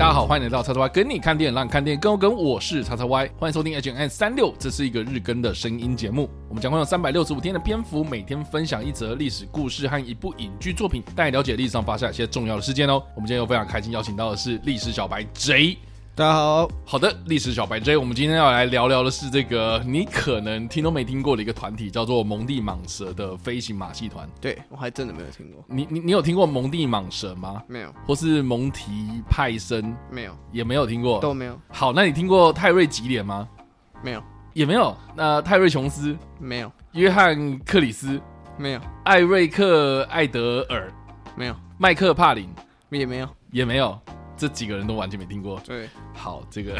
大家好，欢迎来到叉叉 Y 跟你看电影，让你看电影更有梗。我是叉叉 Y，欢迎收听 H N 三六，这是一个日更的声音节目。我们将会用三百六十五天的篇幅，每天分享一则历史故事和一部影剧作品，带你了解历史上发生一些重要的事件哦。我们今天又非常开心邀请到的是历史小白 J。大家好，好的，历史小白 J，我们今天要来聊聊的是这个你可能听都没听过的一个团体，叫做蒙蒂蟒蛇的飞行马戏团。对我还真的没有听过，你你你有听过蒙蒂蟒蛇吗？没有，或是蒙提派森？没有，也没有听过。都没有，好，那你听过泰瑞吉连吗？没有，也没有。那泰瑞琼斯、没有，约翰克里斯、没有，艾瑞克艾德尔、没有，麦克帕林？也没有，也没有。这几个人都完全没听过。对，好，这个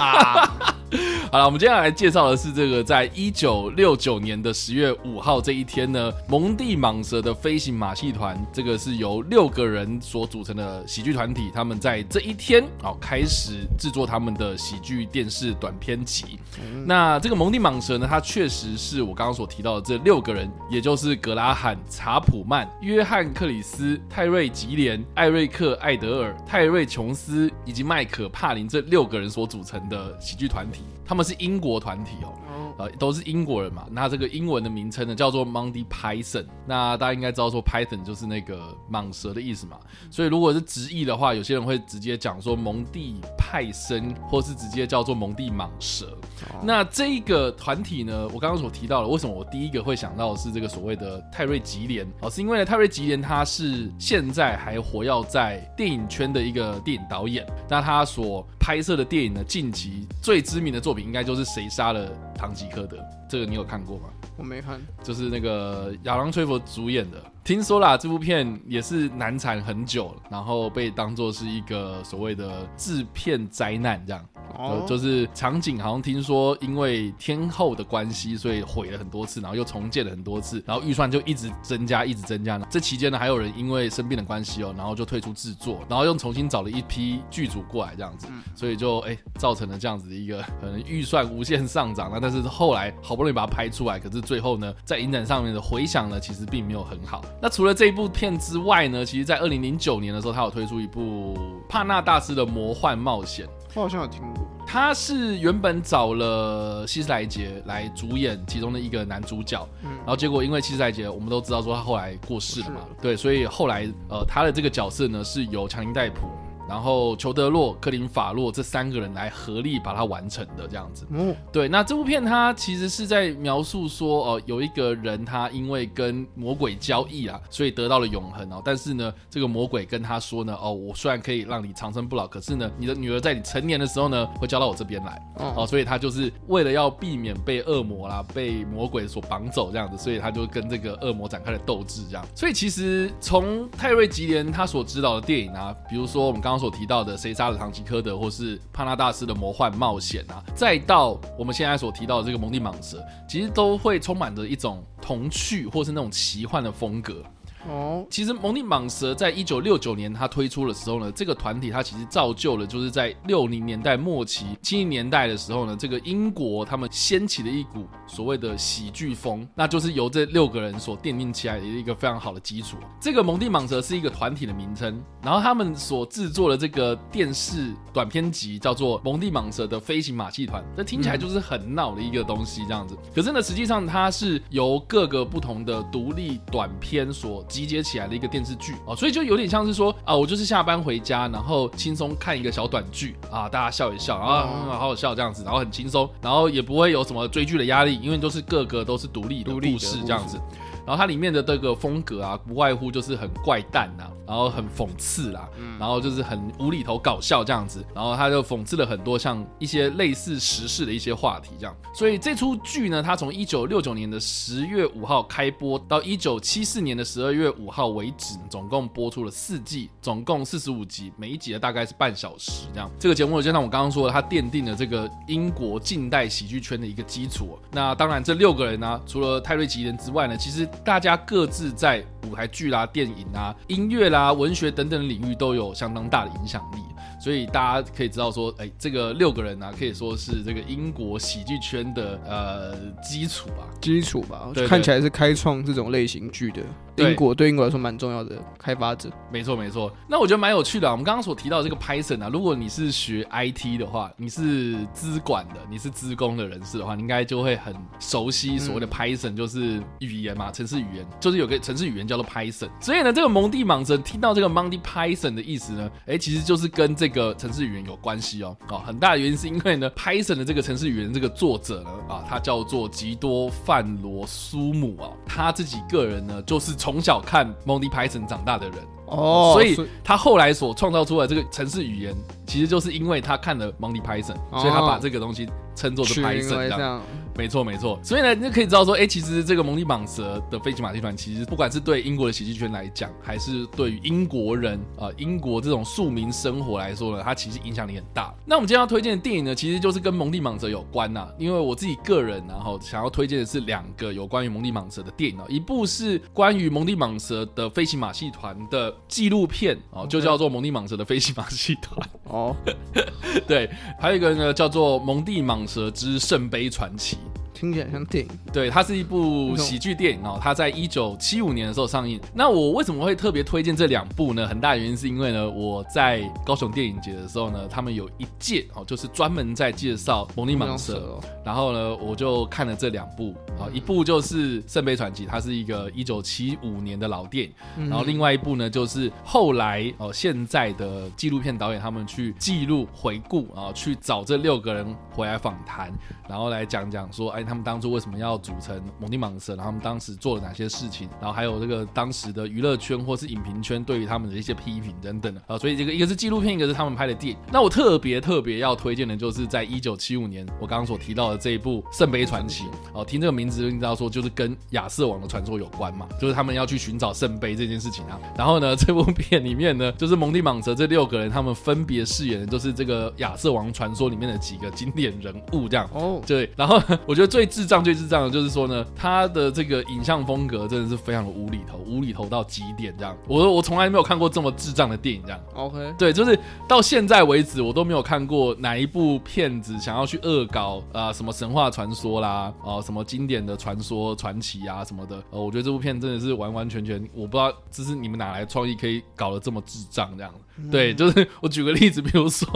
啊，好了，我们接下来介绍的是这个，在一九六九年的十月五号这一天呢，蒙蒂蟒蛇的飞行马戏团，这个是由六个人所组成的喜剧团体，他们在这一天哦开始制作他们的喜剧电视短片集。那这个蒙蒂蟒蛇呢，它确实是我刚刚所提到的这六个人，也就是格拉罕、查普曼、约翰克里斯、泰瑞吉连、艾瑞克艾德尔、泰瑞。琼斯以及麦克帕林这六个人所组成的喜剧团体，Colombie. 他们是英国团体哦。呃，都是英国人嘛，那这个英文的名称呢叫做 Monty Python。那大家应该知道说 Python 就是那个蟒蛇的意思嘛，所以如果是直译的话，有些人会直接讲说蒙蒂派森，或是直接叫做蒙蒂蟒蛇。那这个团体呢，我刚刚所提到的，为什么我第一个会想到的是这个所谓的泰瑞吉连哦，是因为呢泰瑞吉连他是现在还活跃在电影圈的一个电影导演，那他所拍摄的电影呢，近期最知名的作品应该就是谁杀了。堂吉诃德，这个你有看过吗？我没看，就是那个亚当·崔佛主演的。听说啦，这部片也是难产很久，然后被当做是一个所谓的制片灾难这样。哦，就是场景好像听说因为天后的关系，所以毁了很多次，然后又重建了很多次，然后预算就一直增加，一直增加。这期间呢，还有人因为生病的关系哦，然后就退出制作，然后又重新找了一批剧组过来这样子，所以就哎造成了这样子的一个可能预算无限上涨。那但是后来好不容易把它拍出来，可是最后呢，在影展上面的回响呢，其实并没有很好。那除了这一部片之外呢，其实在二零零九年的时候，他有推出一部《帕纳大师的魔幻冒险》。我好像有听过，他是原本找了希斯莱杰来主演其中的一个男主角，嗯，然后结果因为希斯莱杰，我们都知道说他后来过世了嘛，对，所以后来呃他的这个角色呢是由强尼戴普。然后裘德洛、克林法洛这三个人来合力把它完成的这样子。嗯，对。那这部片它其实是在描述说，哦，有一个人他因为跟魔鬼交易啊，所以得到了永恒哦。但是呢，这个魔鬼跟他说呢，哦，我虽然可以让你长生不老，可是呢，你的女儿在你成年的时候呢，会交到我这边来。哦，所以他就是为了要避免被恶魔啦、被魔鬼所绑走这样子，所以他就跟这个恶魔展开了斗志这样。所以其实从泰瑞吉连他所指导的电影啊，比如说我们刚刚。所提到的谁杀了唐吉诃德，或是帕拉大师的魔幻冒险啊，再到我们现在所提到的这个蒙蒂蟒蛇，其实都会充满着一种童趣或是那种奇幻的风格。哦，其实蒙蒂蟒蛇在一九六九年它推出的时候呢，这个团体它其实造就了，就是在六零年代末期、七零年代的时候呢，这个英国他们掀起了一股所谓的喜剧风，那就是由这六个人所奠定起来的一个非常好的基础。这个蒙蒂蟒蛇是一个团体的名称，然后他们所制作的这个电视短片集叫做《蒙蒂蟒蛇的飞行马戏团》，这听起来就是很闹的一个东西这样子。可是呢，实际上它是由各个不同的独立短片所。集结起来的一个电视剧哦，所以就有点像是说啊，我就是下班回家，然后轻松看一个小短剧啊，大家笑一笑啊，好好笑这样子，然后很轻松，然后也不会有什么追剧的压力，因为都是各个都是独立的故事这样子。然后它里面的这个风格啊，不外乎就是很怪诞呐，然后很讽刺啦，然后就是很无厘头搞笑这样子。然后他就讽刺了很多像一些类似时事的一些话题这样。所以这出剧呢，它从一九六九年的十月五号开播到一九七四年的十二月五号为止，总共播出了四季，总共四十五集，每一集呢大概是半小时这样。这个节目就像我刚刚说的，它奠定了这个英国近代喜剧圈的一个基础。那当然，这六个人呢，除了泰瑞吉人之外呢，其实大家各自在舞台剧啦、电影啊、音乐啦、文学等等领域都有相当大的影响力，所以大家可以知道说，哎，这个六个人呢，可以说是这个英国喜剧圈的呃基础吧，基础吧，看起来是开创这种类型剧的。对英国对英国来说蛮重要的开发者。没错没错，那我觉得蛮有趣的啊、我们刚刚所提到这个 Python 啊，如果你是学 IT 的话，你是资管的，你是资工的人士的话，你应该就会很熟悉所谓的 Python，就是语言嘛，城市语言，就是有个城市语言叫做 Python。所以呢，这个蒙蒂蟒蛇听到这个 Monty Python 的意思呢，哎，其实就是跟这个城市语言有关系哦。哦，很大的原因是因为呢，Python 的这个城市语言这个作者呢，啊，他叫做吉多范罗苏姆啊，他自己个人呢，就是从小看 Monty Python 长大的人。哦所以他后来所创造出来这个城市语言，其实就是因为他看了 Monty Python，、哦所以他把这个东西称作是取名 Python 这样。没错没错，所以呢，你就可以知道说，哎、其实这个蒙蒂蟒蛇的飞行马戏团，其实不管是对英国的喜剧圈来讲，还是对于英国人啊、呃英国这种庶民生活来说呢，它其实影响力很大。那我们今天要推荐的电影呢，其实就是跟蒙蒂蟒蛇有关呐、因为我自己个人然后想要推荐的是两个有关于蒙蒂蟒蛇的电影啊，一部是关于蒙蒂蟒蛇的飞行马戏团的纪录片啊，就叫做《蒙蒂蟒蛇的飞行马戏团》。哦，对，还有一个呢叫做《蒙蒂蟒蛇之圣杯传奇》。听起来像电影。对，它是一部喜剧电影哦，它在一九七五年的时候上映。那我为什么会特别推荐这两部呢？很大原因是因为呢，我在高雄电影节的时候呢，他们有一届哦，就是专门在介绍蒙尼蟒蛇，哦，然后呢，我就看了这两部啊，一部就是《圣杯传奇》，它是一个一九七五年的老电影，嗯然后另外一部呢，就是后来哦现在的纪录片导演他们去记录回顾啊，去找这六个人回来访谈，然后来讲讲说，哎，他们当初为什么要组成蒙蒂蟒蛇，然后他们当时做了哪些事情，然后还有这个当时的娱乐圈或是影评圈对于他们的一些批评等等的啊，所以这个一个是纪录片，一个是他们拍的电影。那我特别特别要推荐的就是在一九七五年我刚刚所提到的这一部《圣杯传奇》哦，听这个名字就知道说就是跟亚瑟王的传说有关嘛，就是他们要去寻找圣杯这件事情啊。然后呢，这部片里面呢，就是蒙蒂蟒蛇这六个人，他们分别饰演的就是这个亚瑟王传说里面的几个经典人物这样。哦，对，然后我觉得最智障、最智障的就是说呢，他的这个影像风格真的是非常的无厘头，无厘头到极点这样。我我从来没有看过这么智障的电影这样。OK，对，就是到现在为止，我都没有看过哪一部片子想要去恶搞啊、什么神话传说啦，啊、什么经典的传说传奇啊什么的。呃，我觉得这部片真的是完完全全，我不知道这是你们哪来的创意可以搞得这么智障这样。对，就是我举个例子，比如说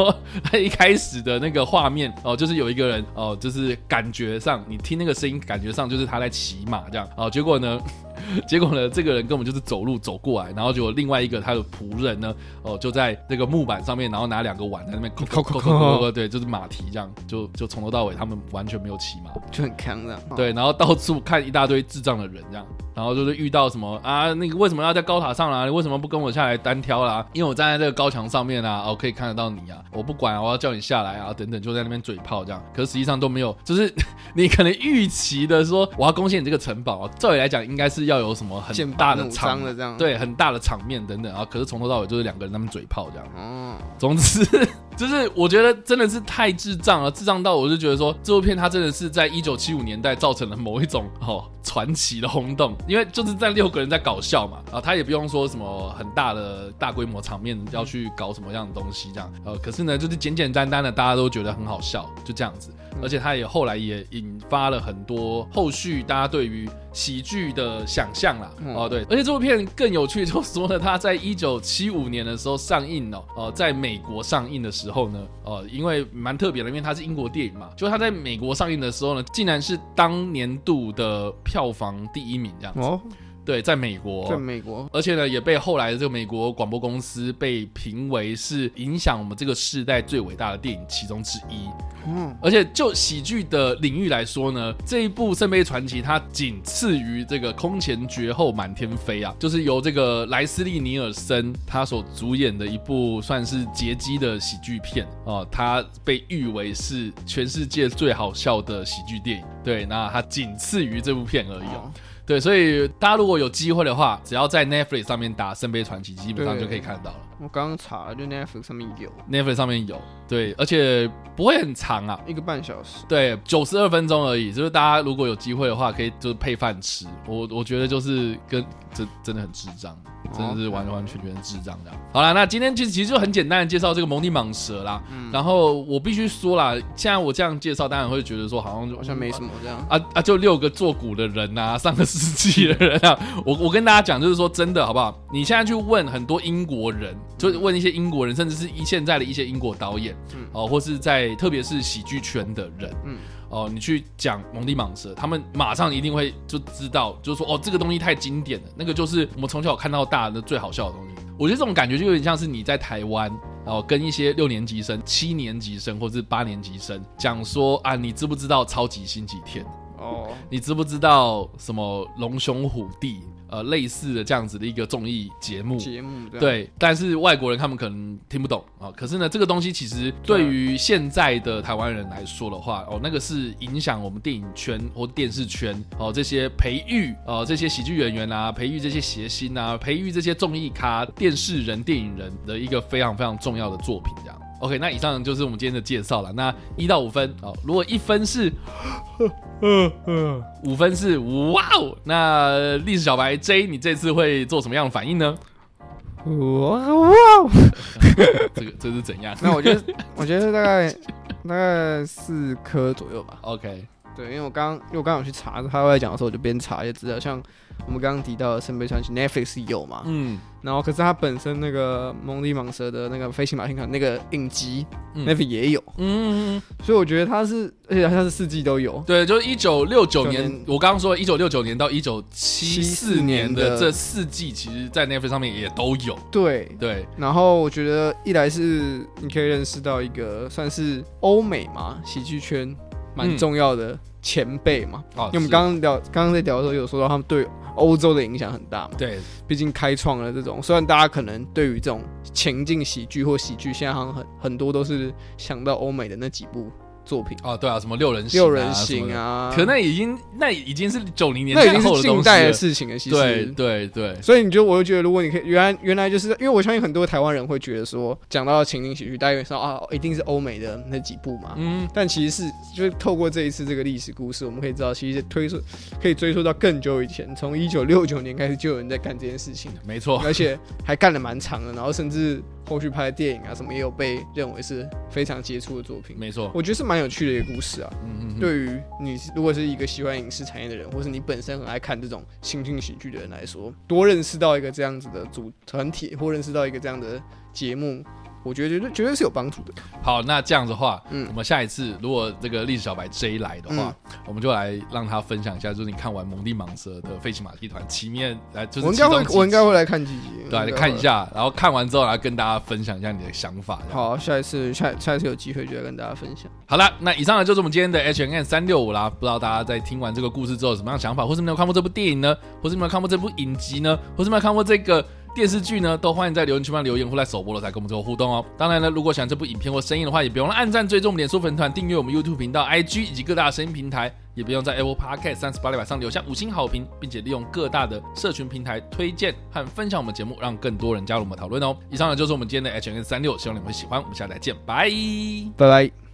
他 一开始的那个画面哦、就是有一个人哦、就是感觉上你听那个声音，感觉上就是他在骑马这样哦、结果呢。结果呢，这个人根本就是走路走过来，然后结果另外一个他的仆人呢，哦，就在那个木板上面，然后拿两个碗在那边扣扣扣扣扣扣，对，就是马蹄这样，就就从头到尾他们完全没有骑马，就很强这样。哦，对，然后到处看一大堆智障的人这样，然后就是遇到什么啊，那个为什么要在高塔上啦、你为什么不跟我下来单挑啦？因为我站在这个高墙上面啊，哦，可以看得到你啊，我不管啊，我要叫你下来啊，等等，就在那边嘴炮这样。可是实际上都没有，就是 你可能预期的说我要攻陷你这个城堡啊，照理来讲应该是要有什么很大的场的这样。，对，很大的场面等等啊，可是从头到尾就是两个人在那边嘴炮这样。哦，总之，就是我觉得真的是太智障了，智障到我就觉得说，这部片它真的是在一九七五年代造成了某一种哦传奇的轰动，因为就是在六个人在搞笑嘛，啊，他也不用说什么很大的大规模场面要去搞什么样的东西这样，呃，可是呢，就是简简单单的，大家都觉得很好笑，就这样子，而且他也后来也引发了很多后续大家对于喜剧的想象啦，嗯。哦对，而且这部片更有趣，就说呢，他在一九七五年的时候上映哦，呃，在美国上映的时后呢，呃，因为蛮特别的，因为它是英国电影嘛，就它在美国上映的时候呢，竟然是当年度的票房第一名这样子，对，在美国，在美国，而且呢，也被后来的这个美国广播公司被评为是影响我们这个世代最伟大的电影其中之一。嗯，而且就喜剧的领域来说呢，这一部《圣杯传奇》它仅次于这个《空前绝后满天飞》啊，就是由这个莱斯利·尼尔森他所主演的一部算是劫机的喜剧片哦，它被誉为是全世界最好笑的喜剧电影。对，那它仅次于这部片而已哦。哦对，所以大家如果有机会的话，只要在 Netflix 上面打《圣杯传奇》，基本上就可以看得到了。我刚刚查了，就 Netflix 上面有 Netflix 上面有，对，而且不会很长啊。一个半小时。对，九十二分钟而已，就是大家如果有机会的话，可以就是配饭吃。我我觉得就是跟真真的很智障，真的是完完全全智障这样。好了，那今天其实其实就很简单的介绍这个蒙蒂蟒蛇啦。嗯，然后我必须说啦，现在我这样介绍，当然会觉得说好像好像没什么这样。啊啊，就六个做鼓的人呐、上个世纪的人啊，我我跟大家讲，就是说真的好不好？你现在去问很多英国人，就是问一些英国人，甚至是一现在的一些英国导演，嗯哦，或是在特别是喜剧圈的人，嗯。哦，你去讲蒙蒂蟒蛇，他们马上一定会就知道，就是说，哦，这个东西太经典了，那个就是我们从小看到大的最好笑的东西。我觉得这种感觉就有点像是你在台湾，哦，跟一些六年级生、七年级生或是八年级生讲说啊，你知不知道超级星期天？哦，你知不知道什么龙兄虎弟？呃，类似的这样子的一个综艺节目，节目对，但是外国人他们可能听不懂啊。可是呢，这个东西其实对于现在的台湾人来说的话，哦，那个是影响我们电影圈或电视圈哦，这些培育哦，这些喜剧演员啊，培育这些谐星啊，培育这些综艺咖、电视人、电影人的一个非常非常重要的作品，这样。OK，那以上就是我们今天的介绍了。那一到五分哦，如果一分是，五分是哇哦，那历史小白 J，你这次会做什么样的反应呢？哇哇，这个这是怎样？那我觉得，我觉得大概大概四颗左右吧。OK，对，因为我刚因为我刚刚有去查，他在讲的时候，我就边查也知道，像。我们刚刚提到的《圣杯传奇》，Netflix 有嘛？嗯，然后可是它本身那个《蒙蒂蟒蛇》的那个飞行马戏团那个影集，Netflix 也有。嗯，所以我觉得它是，而且它是四季都有。对，就是一九六九年，我刚刚说一九六九年到一九七四年的这四季，其实在 Netflix 上面也都有。对对。然后我觉得一来是你可以认识到一个算是欧美嘛喜剧圈蛮重要的前辈嘛。哦。因为我们刚刚聊，刚刚在聊的时候有说到他们对。欧洲的影响很大嘛？对，毕竟开创了这种。虽然大家可能对于这种情境喜剧或喜剧，现在好像很很多都是想到欧美的那几部。作品哦，对啊，什么六人六人行啊？可那已经那已经是九零年代后的近代的事情了。其实对对对，所以你就我就觉得，如果你可以原来原来就是因为我相信很多台湾人会觉得说，讲到情景喜剧，大家说啊，一定是欧美的那几部嘛。嗯，但其实是就是透过这一次这个历史故事，我们可以知道，其实推溯可以追溯到更久以前，从一九六九年开始就有人在干这件事情。没错，而且还干了蛮长的，然后甚至。后续拍的电影啊，什么也有被认为是非常杰出的作品。没错，我觉得是蛮有趣的一个故事啊。嗯嗯。对于你如果是一个喜欢影视产业的人，或是你本身很爱看这种新兴喜剧的人来说，多认识到一个这样子的组团体，或认识到一个这样的节目。我觉得绝对绝对是有帮助的。好，那这样的话，嗯，我们下一次如果这个历史小白 J 来的话，我们就来让他分享一下，就是你看完《蒙蒂蟒蛇》的飞行马戏团奇面，来就是我应该会我应该会来看几集，对，来看一下，然后看完之后来跟大家分享一下你的想法。好，下一次下下一次有机会就来跟大家分享。好了，那以上呢就是我们今天的 H N N 三六五啦。不知道大家在听完这个故事之后什么样的想法，或是没有看过这部电影呢？或是没有看过这部影集呢？或是没有看过这个？电视剧呢，都欢迎在留言区帮留言或在首播了才跟我们做互动哦。当然呢，如果喜欢这部影片或声音的话，也不用按赞、追踪我们脸书粉团、订阅我们 YouTube 频道、IG 以及各大声音平台，也不用在 Apple Podcast 三十八里晚上留下五星好评，并且利用各大的社群平台推荐和分享我们节目，让更多人加入我们讨论哦。以上呢就是我们今天的 H N 三六，希望你们会喜欢。我们下次再见，拜拜拜。